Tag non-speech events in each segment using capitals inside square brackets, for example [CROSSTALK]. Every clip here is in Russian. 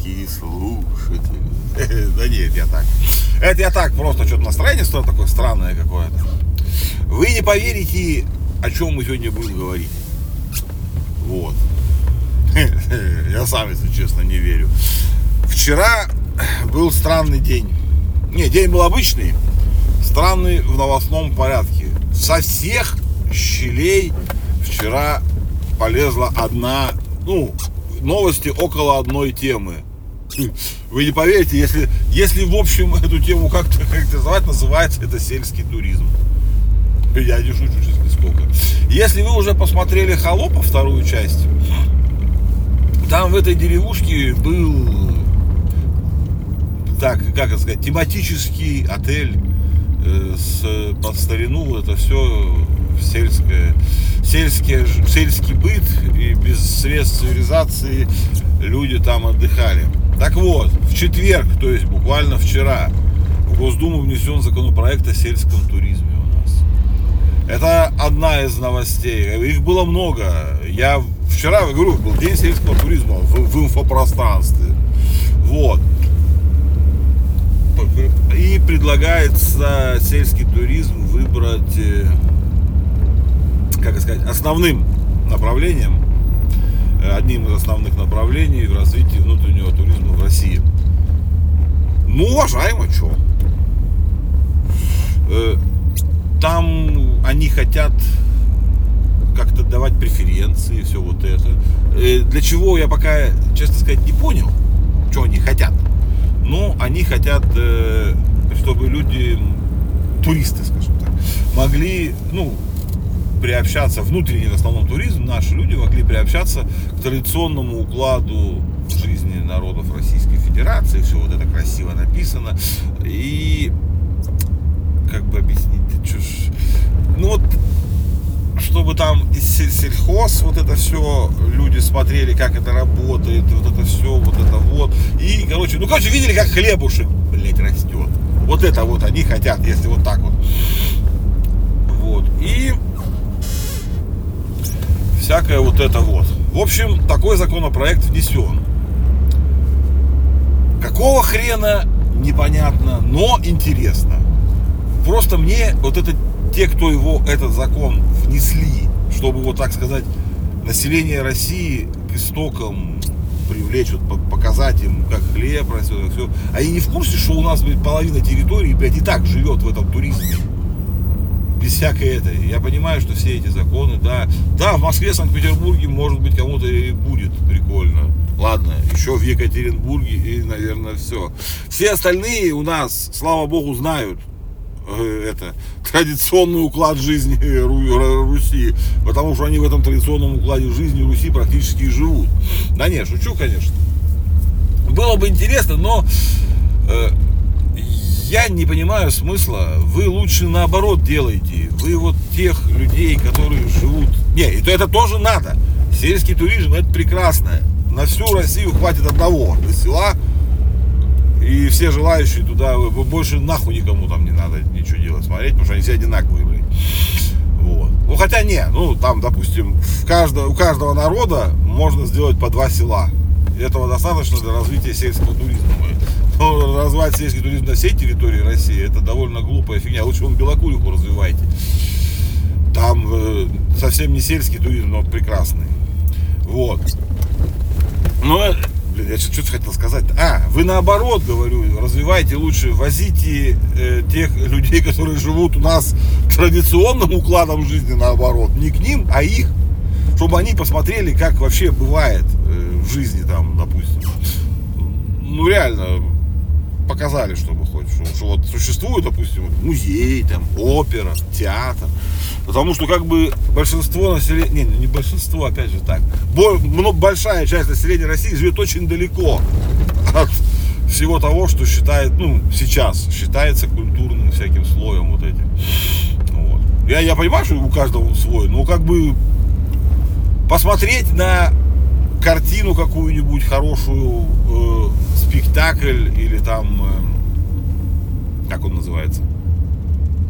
маленькие слушатели. [LAUGHS] Да нет, я так. Это я так, просто что-то настроение что такое странное какое-то. Вы не поверите, о чем мы сегодня будем говорить. Вот. [LAUGHS] Я сам, если честно, не верю. Вчера был странный день. Не, день был обычный, странный в новостном порядке. Со всех щелей вчера полезла одна, ну, новости около одной темы. [CLEARS THROAT] Вы не поверите, если, если в общем [LAUGHS] эту тему как-то характеризовать, называется это сельский туризм. Я не шучу, честно, сколько. Если вы уже посмотрели «Холопа» вторую часть, там в этой деревушке был, так, как это сказать, тематический отель э, с, под старину, это все сельское, сельские, сельский быт и без средств цивилизации люди там отдыхали. Так вот, в четверг, то есть буквально вчера, в Госдуму внесен законопроект о сельском туризме у нас. Это одна из новостей. Их было много. Я вчера, говорю, был день сельского туризма в, в инфопространстве. Вот. И предлагается сельский туризм выбрать э, как сказать, основным направлением, одним из основных направлений в развитии внутреннего туризма в России. Ну, уважаемо, что? Э, там они хотят как-то давать преференции, все вот это. Э, для чего я пока, честно сказать, не понял, что они хотят. Но они хотят, чтобы люди, туристы, скажем так, могли, ну, приобщаться, внутренний в основном туризм, наши люди могли приобщаться к традиционному укладу жизни народов Российской Федерации, все вот это красиво написано, и как бы объяснить, ж, ну вот чтобы там сельхоз, вот это все, люди смотрели, как это работает, вот это все, вот это вот. И, короче, ну, короче, видели, как хлебушек, блядь, растет. Вот это вот они хотят, если вот так вот. Вот. И всякое вот это вот. В общем, такой законопроект внесен. Какого хрена, непонятно, но интересно. Просто мне вот это те, кто его, этот закон внесли, чтобы вот так сказать, население России к истокам привлечь, вот, показать им, как хлеб растет, все. Они не в курсе, что у нас блядь, половина территории, блядь, и так живет в этом туризме без всякой этой. Я понимаю, что все эти законы, да, да, в Москве, Санкт-Петербурге, может быть, кому-то и будет прикольно. Ладно, еще в Екатеринбурге и, наверное, все. Все остальные у нас, слава богу, знают э, это традиционный уклад жизни Руси, потому что они в этом традиционном укладе жизни Руси практически и живут. Да нет, шучу, конечно. Было бы интересно, но э, я не понимаю смысла. Вы лучше наоборот делаете. Вы вот тех людей, которые живут... Не, это, это тоже надо. Сельский туризм это прекрасно. На всю Россию хватит одного села. И все желающие туда, больше нахуй никому там не надо ничего делать, смотреть, потому что они все одинаковые, блин. Вот. Ну хотя не, ну там, допустим, в каждого, у каждого народа можно сделать по два села. Этого достаточно для развития сельского туризма. Но развивать сельский туризм на всей территории России, это довольно глупая фигня. Лучше он Белокуриху развивайте. Там э, совсем не сельский туризм, но прекрасный. Вот. Но, э, блин, я что-то хотел сказать. А, вы наоборот, говорю, развивайте лучше, возите э, тех людей, которые живут у нас традиционным укладом жизни наоборот. Не к ним, а их. Чтобы они посмотрели, как вообще бывает э, в жизни там, допустим. Ну реально, показали, чтобы хоть, что, что вот существует, допустим, музей, там, опера, театр. Потому что как бы большинство населения, не, не большинство, опять же так, большая часть населения России живет очень далеко от всего того, что считает, ну, сейчас считается культурным всяким слоем вот этим. Вот. Я, я понимаю, что у каждого свой, но как бы посмотреть на картину какую-нибудь хорошую, э, спектакль или там, э, как он называется,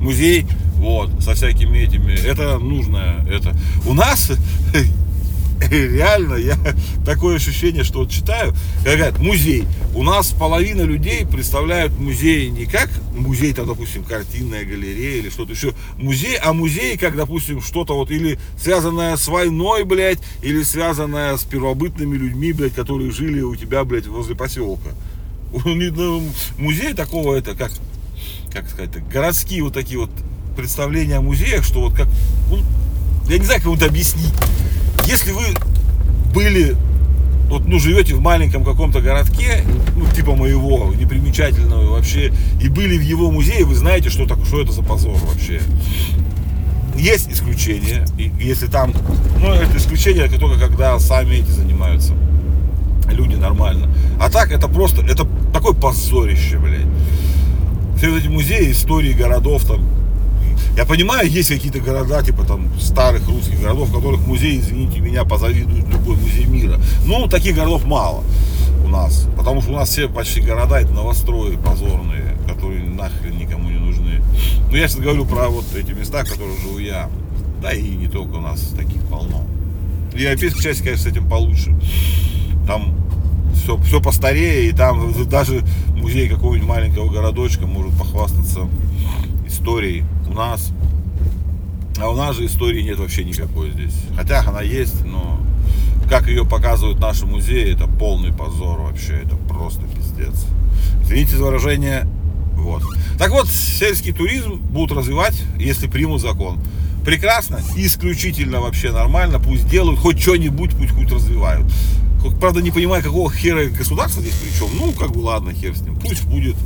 музей, вот, со всякими этими, это нужно, это. У нас [LAUGHS] [LAUGHS] реально, я такое ощущение, что вот читаю, говорят, музей. У нас половина людей представляют музей не как музей, там, допустим, картинная галерея или что-то еще, музей, а музей, как, допустим, что-то вот или связанное с войной, блядь, или связанное с первобытными людьми, блядь, которые жили у тебя, блядь, возле поселка. [LAUGHS] Ну, музей такого, это как, как сказать, городские вот такие вот представления о музеях, что вот как, ну, я не знаю, как это объяснить если вы были, вот, ну, живете в маленьком каком-то городке, ну, типа моего, непримечательного вообще, и были в его музее, вы знаете, что, так, что это за позор вообще. Есть исключения, если там, ну, это исключение только когда сами эти занимаются люди нормально. А так это просто, это такое позорище, блядь. Все эти музеи истории городов там, я понимаю, есть какие-то города, типа там старых русских городов, в которых музей, извините меня, позавидует любой музей мира. Ну, таких городов мало у нас. Потому что у нас все почти города это новострои позорные, которые нахрен никому не нужны. Но я сейчас говорю про вот эти места, в которых живу я. Да и не только у нас таких полно. Европейская часть, конечно, с этим получше. Там все, все постарее, и там даже музей какого-нибудь маленького городочка может похвастаться историей у нас. А у нас же истории нет вообще никакой здесь. Хотя она есть, но как ее показывают наши музеи, это полный позор вообще. Это просто пиздец. Извините за выражение. Вот. Так вот, сельский туризм будут развивать, если примут закон. Прекрасно, исключительно вообще нормально, пусть делают, хоть что-нибудь, пусть хоть развивают. Правда, не понимаю, какого хера государства здесь причем. Ну, как бы ладно, хер с ним. Пусть будет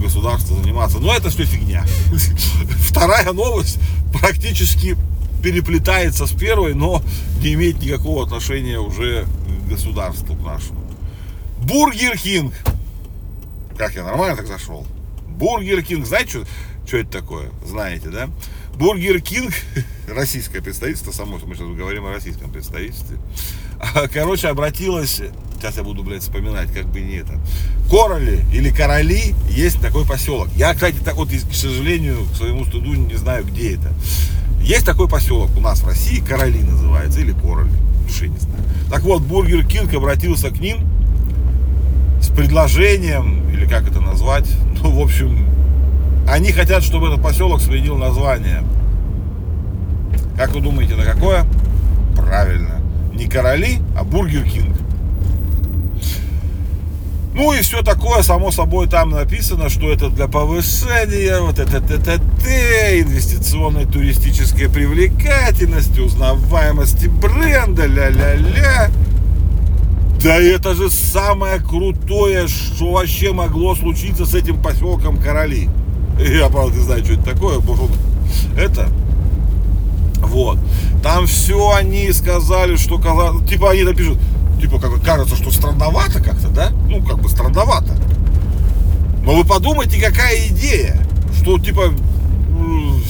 государство заниматься. Но это все фигня. [LAUGHS] Вторая новость практически переплетается с первой, но не имеет никакого отношения уже к государству к нашему. Бургер Кинг. Как я нормально так зашел? Бургер Кинг. Знаете, что, что это такое? Знаете, да? Бургер Кинг, [LAUGHS] российское представительство, само мы сейчас говорим о российском представительстве, короче, обратилась, сейчас я буду, блядь, вспоминать, как бы не это, Короли или Короли, есть такой поселок. Я, кстати, так вот, к сожалению, к своему стыду не знаю, где это. Есть такой поселок у нас в России, Короли называется, или Короли, душе не знаю. Так вот, Бургер Кинг обратился к ним с предложением, или как это назвать, [LAUGHS] ну, в общем, они хотят, чтобы этот поселок сменил название. Как вы думаете, на какое? Правильно. Не короли, а Бургер Кинг. Ну и все такое, само собой, там написано, что это для повышения вот это ТТТ, инвестиционной туристической привлекательности, узнаваемости бренда, ля-ля-ля. Да это же самое крутое, что вообще могло случиться с этим поселком Короли. Я, правда, не знаю, что это такое. Может, это вот. Там все они сказали, что типа они напишут, типа как кажется, что странновато как-то, да? Ну, как бы странновато. Но вы подумайте, какая идея, что типа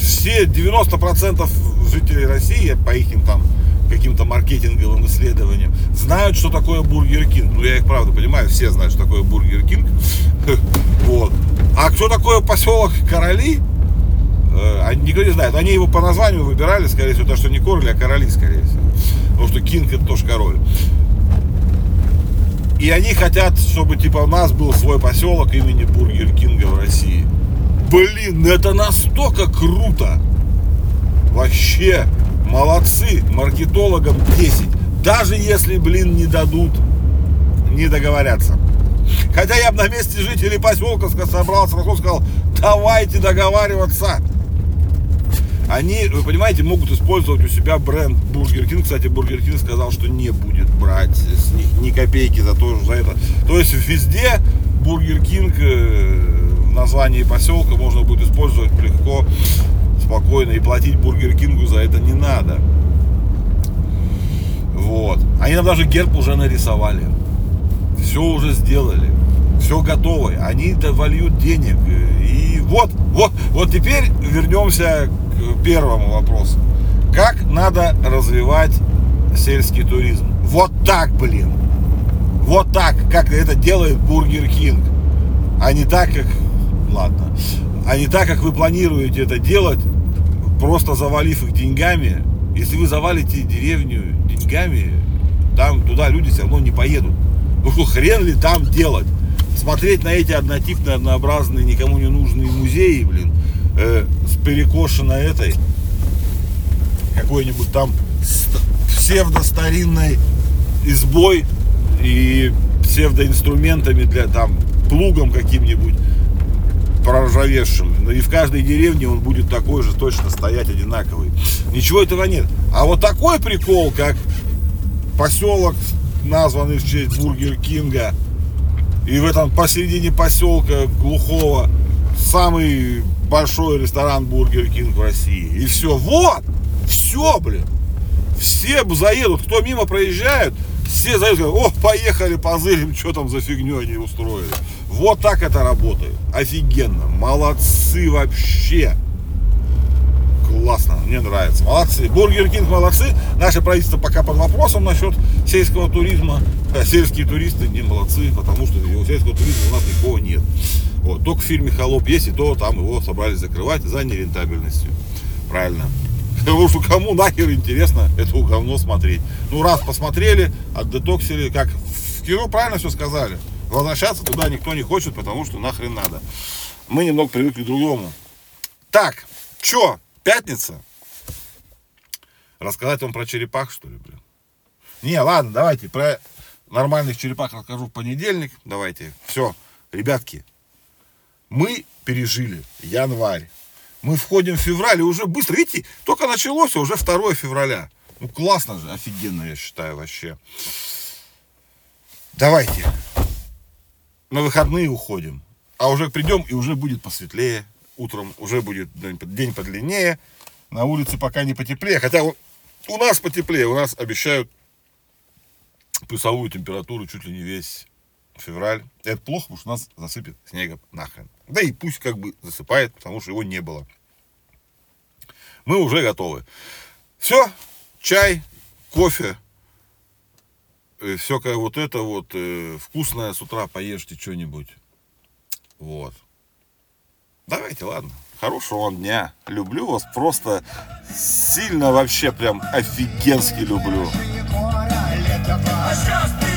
все 90% жителей России, по их там каким-то маркетинговым исследованиям, знают, что такое Бургер Кинг. Ну, я их правда понимаю, все знают, что такое Бургер Кинг. [LAUGHS] Вот. А кто такое поселок Короли? Э, никто не знает. Они его по названию выбирали, скорее всего, потому что не короли, а короли, скорее всего. Потому что Кинг это тоже король. И они хотят, чтобы типа у нас был свой поселок имени Бургер Кинга в России. Блин, это настолько круто. Вообще, молодцы, маркетологам 10. Даже если, блин, не дадут, не договорятся. Хотя я бы на месте жителей поселка собрался, сказал, давайте договариваться они, вы понимаете, могут использовать у себя бренд Бургер Кинг. Кстати, Бургер Кинг сказал, что не будет брать с них ни копейки за то, за это. То есть везде Бургер Кинг э, в названии поселка можно будет использовать легко, спокойно и платить Бургер Кингу за это не надо. Вот. Они нам даже герб уже нарисовали. Все уже сделали. Все готово. Они вольют денег. И вот, вот, вот теперь вернемся первому вопросу. Как надо развивать сельский туризм? Вот так, блин. Вот так, как это делает Бургер Кинг. А не так, как... Ладно. А не так, как вы планируете это делать просто завалив их деньгами, если вы завалите деревню деньгами, там туда люди все равно не поедут. Ну что, хрен ли там делать? Смотреть на эти однотипные, однообразные, никому не нужные музеи, блин, э, с перекошенной этой, какой-нибудь там псевдо-старинной избой и псевдоинструментами для там плугом каким-нибудь проржавевшим. Ну и в каждой деревне он будет такой же точно стоять одинаковый. Ничего этого нет. А вот такой прикол, как поселок, названный в честь Бургер Кинга, и в этом посередине поселка глухого самый большой ресторан Бургер Кинг в России. И все. Вот! Все, блин. Все заедут, кто мимо проезжают, все заедут, о, поехали, позырим, что там за фигню они устроили. Вот так это работает. Офигенно. Молодцы вообще. Классно, мне нравится. Молодцы. Бургер Кинг молодцы. Наше правительство пока под вопросом насчет сельского туризма. Сельские туристы не молодцы, потому что сельского туризма у нас никого нет. Вот. Только в фильме «Холоп» есть, и то там его собрались закрывать за нерентабельностью. Правильно. [LAUGHS] Потому что кому нахер интересно это говно смотреть. Ну, раз посмотрели, отдетоксили, как в кино правильно все сказали. Возвращаться туда никто не хочет, потому что нахрен надо. Мы немного привыкли к другому. Так, что, пятница? Рассказать вам про черепах, что ли, блин? Не, ладно, давайте про нормальных черепах расскажу в понедельник. Давайте. Все, ребятки, мы пережили январь. Мы входим в февраль и уже быстро, видите, только началось, уже 2 февраля. Ну классно же, офигенно, я считаю, вообще. Давайте на выходные уходим. А уже придем, и уже будет посветлее. Утром уже будет день подлиннее. На улице пока не потеплее. Хотя у нас потеплее. У нас обещают плюсовую температуру чуть ли не весь февраль. Это плохо, потому что нас засыпет снегом нахрен. Да и пусть как бы засыпает, потому что его не было. Мы уже готовы. Все, чай, кофе, Э, всякое вот это вот э, вкусное с утра поешьте что-нибудь. Вот. Давайте, ладно. Хорошего вам дня. Люблю вас просто сильно вообще прям офигенски люблю. А